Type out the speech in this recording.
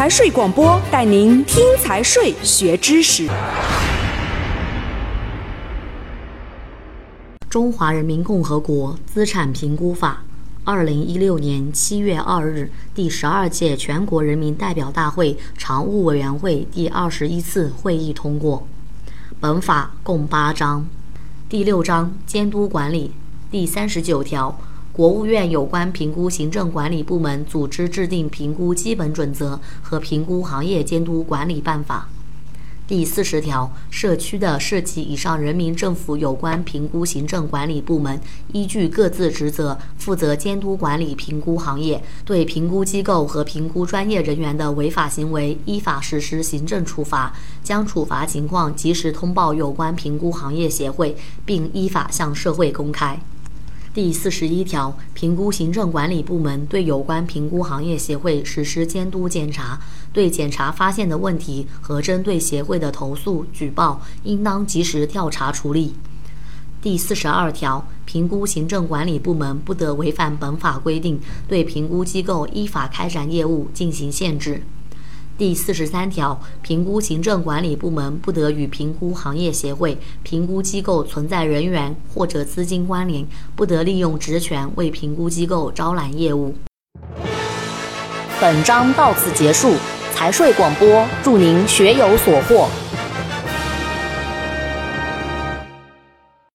财税广播带您听财税学知识。《中华人民共和国资产评估法》，二零一六年七月二日，第十二届全国人民代表大会常务委员会第二十一次会议通过。本法共八章，第六章监督管理，第三十九条。国务院有关评估行政管理部门组织制定评估基本准则和评估行业监督管理办法。第四十条，社区的市级以上人民政府有关评估行政管理部门依据各自职责，负责监督管理评估行业，对评估机构和评估专业人员的违法行为，依法实施行政处罚，将处罚情况及时通报有关评估行业协会，并依法向社会公开。第四十一条，评估行政管理部门对有关评估行业协会实施监督检查，对检查发现的问题和针对协会的投诉举报，应当及时调查处理。第四十二条，评估行政管理部门不得违反本法规定，对评估机构依法开展业务进行限制。第四十三条，评估行政管理部门不得与评估行业协会、评估机构存在人员或者资金关联，不得利用职权为评估机构招揽业务。本章到此结束，财税广播，祝您学有所获。